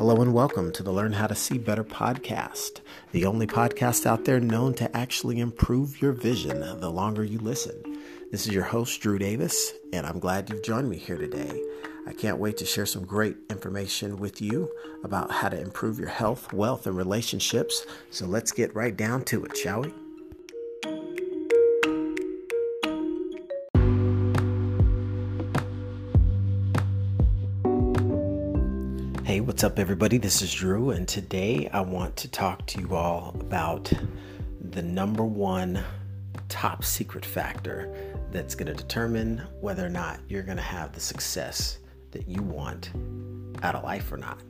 Hello and welcome to the Learn How to See Better podcast, the only podcast out there known to actually improve your vision the longer you listen. This is your host, Drew Davis, and I'm glad you've joined me here today. I can't wait to share some great information with you about how to improve your health, wealth, and relationships. So let's get right down to it, shall we? What's up, everybody? This is Drew, and today I want to talk to you all about the number one top secret factor that's going to determine whether or not you're going to have the success that you want out of life or not.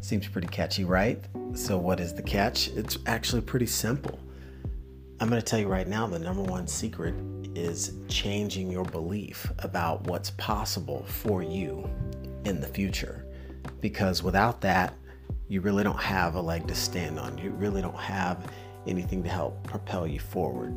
Seems pretty catchy, right? So, what is the catch? It's actually pretty simple. I'm going to tell you right now the number one secret is changing your belief about what's possible for you in the future because without that, you really don't have a leg to stand on. You really don't have anything to help propel you forward.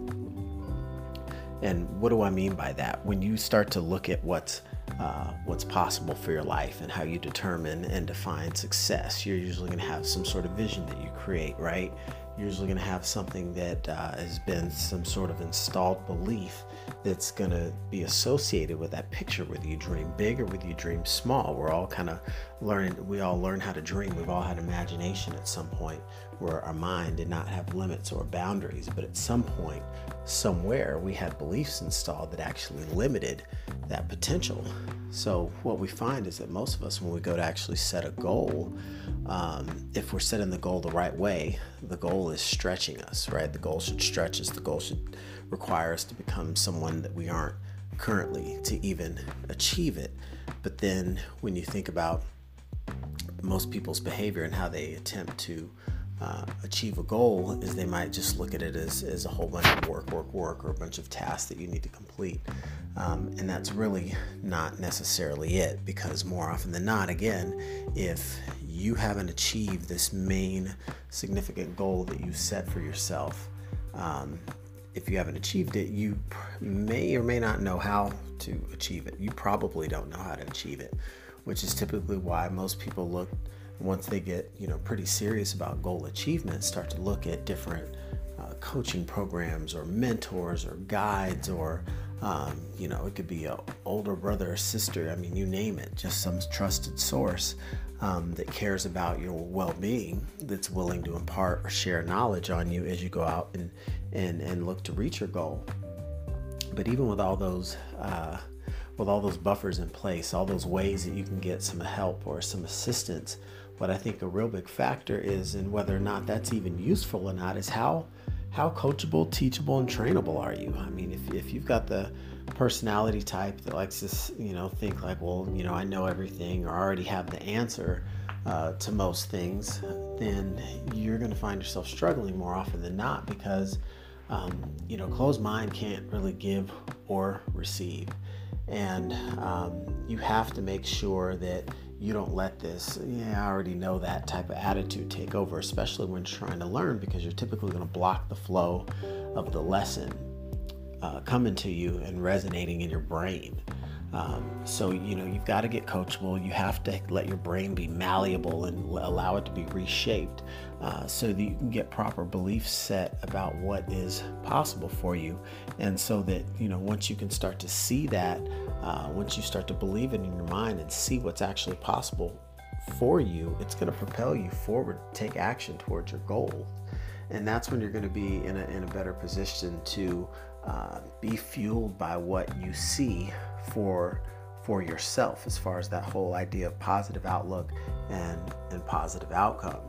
And what do I mean by that? When you start to look at what's uh, what's possible for your life and how you determine and define success, you're usually going to have some sort of vision that you create, right? You're usually going to have something that uh, has been some sort of installed belief that's going to be associated with that picture, whether you dream big or whether you dream small. We're all kind of learning, we all learn how to dream. We've all had imagination at some point where our mind did not have limits or boundaries, but at some point, somewhere, we had beliefs installed that actually limited that potential. So, what we find is that most of us, when we go to actually set a goal, um, if we're setting the goal the right way, the goal is stretching us, right? The goal should stretch us, the goal should require us to become someone that we aren't currently to even achieve it. But then when you think about most people's behavior and how they attempt to uh, achieve a goal is they might just look at it as, as a whole bunch of work, work, work, or a bunch of tasks that you need to complete. Um, and that's really not necessarily it because more often than not, again, if you haven't achieved this main significant goal that you set for yourself, um, if you haven't achieved it, you may or may not know how to achieve it. You probably don't know how to achieve it, which is typically why most people look once they get you know pretty serious about goal achievement, start to look at different uh, coaching programs or mentors or guides or um, you know it could be an older brother or sister. I mean, you name it, just some trusted source um, that cares about your well-being, that's willing to impart or share knowledge on you as you go out and and and look to reach your goal. But even with all those uh, with all those buffers in place, all those ways that you can get some help or some assistance, what I think a real big factor is, and whether or not that's even useful or not, is how how coachable, teachable, and trainable are you? I mean, if, if you've got the personality type that likes to, you know, think like, well, you know, I know everything or I already have the answer uh, to most things, then you're going to find yourself struggling more often than not because, um, you know, closed mind can't really give or receive. And um, you have to make sure that you don't let this, yeah, I already know that type of attitude take over, especially when trying to learn because you're typically going to block the flow of the lesson uh, coming to you and resonating in your brain. Um, so, you know, you've got to get coachable. You have to let your brain be malleable and allow it to be reshaped uh, so that you can get proper beliefs set about what is possible for you. And so that, you know, once you can start to see that, uh, once you start to believe it in your mind and see what's actually possible for you, it's going to propel you forward, take action towards your goal. And that's when you're going to be in a, in a better position to uh, be fueled by what you see for for yourself as far as that whole idea of positive outlook and and positive outcome.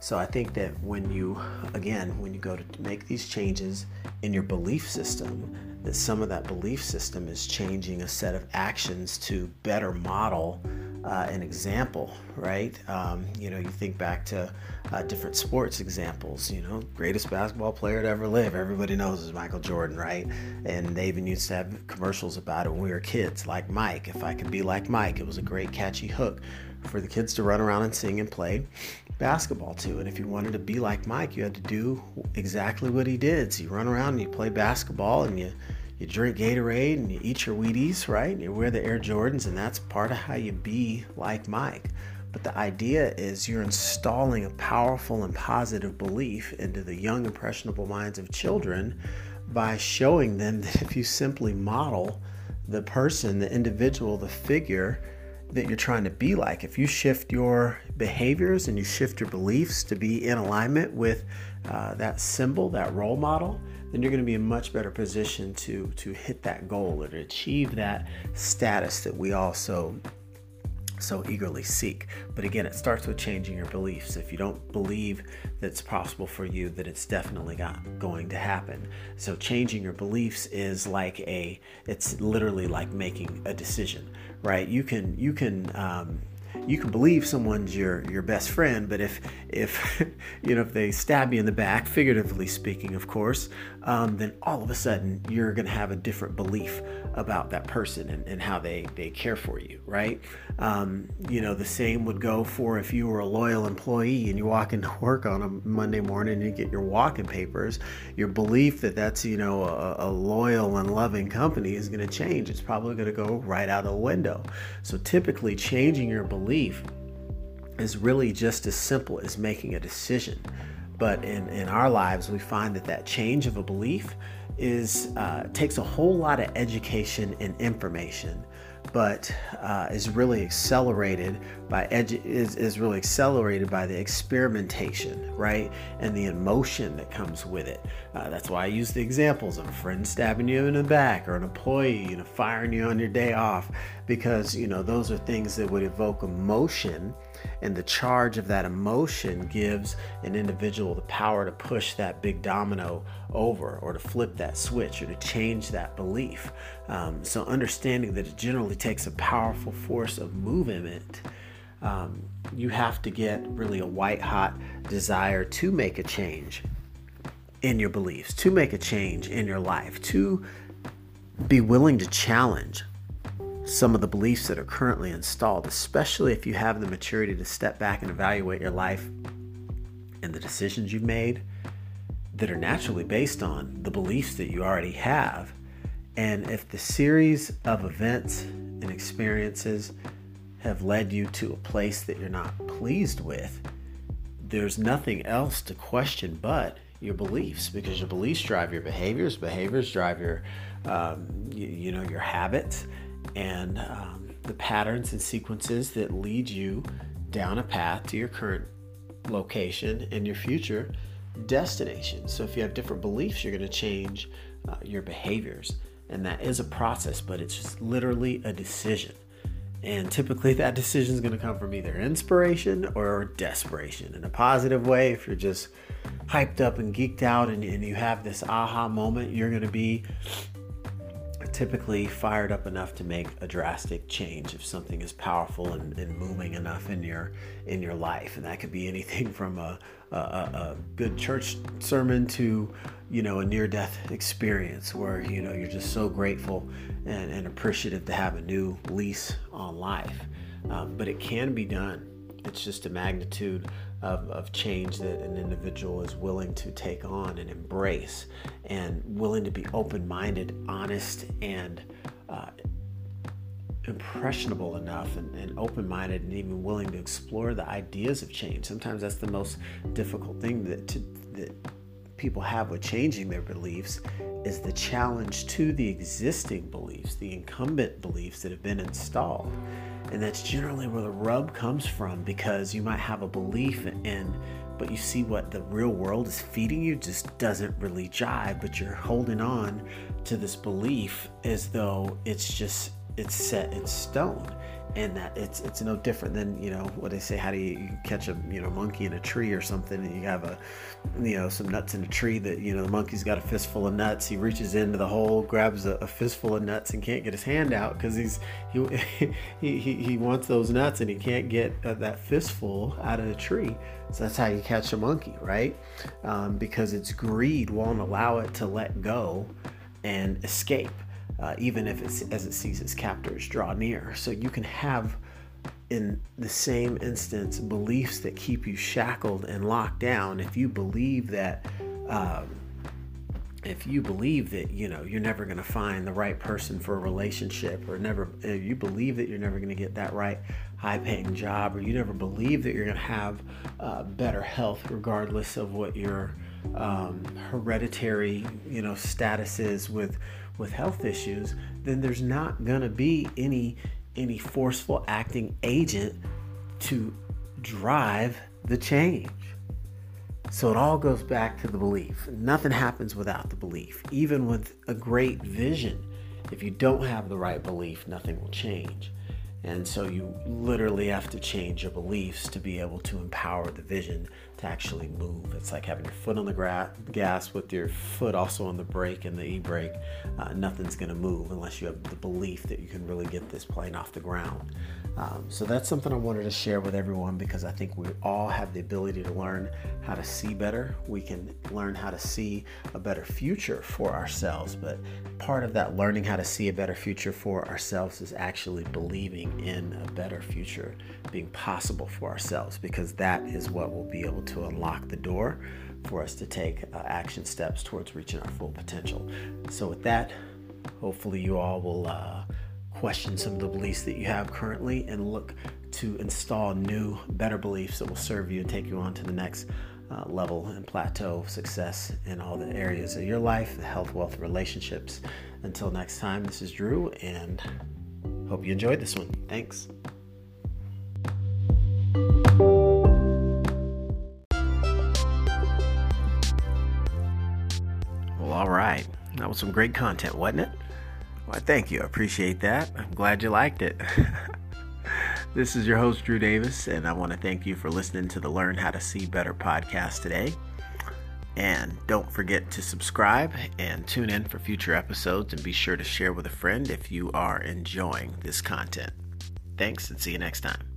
So i think that when you again when you go to make these changes in your belief system that some of that belief system is changing a set of actions to better model uh, an example, right? Um, you know, you think back to uh, different sports examples. You know, greatest basketball player to ever live. Everybody knows is Michael Jordan, right? And they even used to have commercials about it when we were kids, like Mike. If I could be like Mike, it was a great catchy hook for the kids to run around and sing and play basketball to. And if you wanted to be like Mike, you had to do exactly what he did. So you run around and you play basketball and you you drink Gatorade and you eat your Wheaties, right? You wear the Air Jordans, and that's part of how you be like Mike. But the idea is you're installing a powerful and positive belief into the young, impressionable minds of children by showing them that if you simply model the person, the individual, the figure that you're trying to be like, if you shift your behaviors and you shift your beliefs to be in alignment with uh, that symbol, that role model, then you're going to be in much better position to to hit that goal or to achieve that status that we also so eagerly seek. But again, it starts with changing your beliefs. If you don't believe that it's possible for you, that it's definitely not going to happen. So changing your beliefs is like a, it's literally like making a decision, right? You can, you can, um, you can believe someone's your your best friend, but if if you know if they stab you in the back, figuratively speaking, of course, um, then all of a sudden you're going to have a different belief about that person and, and how they they care for you, right? Um, you know, the same would go for if you were a loyal employee and you walk into work on a Monday morning and you get your walking papers. Your belief that that's you know a, a loyal and loving company is going to change. It's probably going to go right out of the window. So typically, changing your belief belief is really just as simple as making a decision. But in, in our lives, we find that that change of a belief is uh, takes a whole lot of education and information but uh, is really accelerated by edu- is, is really accelerated by the experimentation right and the emotion that comes with it uh, that's why i use the examples of a friend stabbing you in the back or an employee you know firing you on your day off because you know those are things that would evoke emotion and the charge of that emotion gives an individual the power to push that big domino over or to flip that switch or to change that belief. Um, so, understanding that it generally takes a powerful force of movement. Um, you have to get really a white hot desire to make a change in your beliefs, to make a change in your life, to be willing to challenge some of the beliefs that are currently installed, especially if you have the maturity to step back and evaluate your life and the decisions you've made that are naturally based on the beliefs that you already have. And if the series of events and experiences have led you to a place that you're not pleased with, there's nothing else to question but your beliefs because your beliefs drive your behaviors, behaviors drive your, um, you, you know, your habits, and um, the patterns and sequences that lead you down a path to your current location and your future destination. So if you have different beliefs, you're going to change uh, your behaviors. And that is a process, but it's just literally a decision. And typically, that decision is going to come from either inspiration or desperation. In a positive way, if you're just hyped up and geeked out and, and you have this aha moment, you're going to be typically fired up enough to make a drastic change if something is powerful and, and moving enough in your in your life. And that could be anything from a, a, a good church sermon to you know a near-death experience where you know you're just so grateful and, and appreciative to have a new lease on life. Um, but it can be done. It's just a magnitude of, of change that an individual is willing to take on and embrace and willing to be open minded, honest, and uh, impressionable enough and, and open minded and even willing to explore the ideas of change. Sometimes that's the most difficult thing that, to, that people have with changing their beliefs is the challenge to the existing beliefs, the incumbent beliefs that have been installed. And that's generally where the rub comes from because you might have a belief in, but you see what the real world is feeding you just doesn't really jive, but you're holding on to this belief as though it's just it's set in stone and that it's it's no different than you know what they say how do you, catch a you know monkey in a tree or something and you have a you know some nuts in a tree that you know the monkey's got a fistful of nuts. He reaches into the hole grabs a, a fistful of nuts and can't get his hand out because he's he, he, he he wants those nuts and he can't get uh, that fistful out of the tree. So that's how you catch a monkey right? Um, because its greed won't allow it to let go and escape uh, even if it's as it sees its captors draw near. So you can have, in the same instance, beliefs that keep you shackled and locked down. If you believe that um, if you believe that you know you're never going to find the right person for a relationship or never if you believe that you're never going to get that right high paying job or you never believe that you're going to have uh, better health regardless of what your um, hereditary you know status is with with health issues then there's not going to be any any forceful acting agent to drive the change so it all goes back to the belief. Nothing happens without the belief. Even with a great vision, if you don't have the right belief, nothing will change. And so you literally have to change your beliefs to be able to empower the vision to actually move. It's like having your foot on the gra- gas with your foot also on the brake and the e brake. Uh, nothing's going to move unless you have the belief that you can really get this plane off the ground. Um, so that's something I wanted to share with everyone because I think we all have the ability to learn how to see better. We can learn how to see a better future for ourselves. But part of that learning how to see a better future for ourselves is actually believing in a better future being possible for ourselves because that is what we'll be able to unlock the door for us to take uh, action steps towards reaching our full potential. So, with that, hopefully, you all will. Uh, question some of the beliefs that you have currently and look to install new, better beliefs that will serve you and take you on to the next uh, level and plateau of success in all the areas of your life the health, wealth, relationships. Until next time, this is Drew, and hope you enjoyed this one. Thanks. Was some great content, wasn't it? Well, thank you. I appreciate that. I'm glad you liked it. this is your host, Drew Davis, and I want to thank you for listening to the Learn How to See Better podcast today. And don't forget to subscribe and tune in for future episodes and be sure to share with a friend if you are enjoying this content. Thanks and see you next time.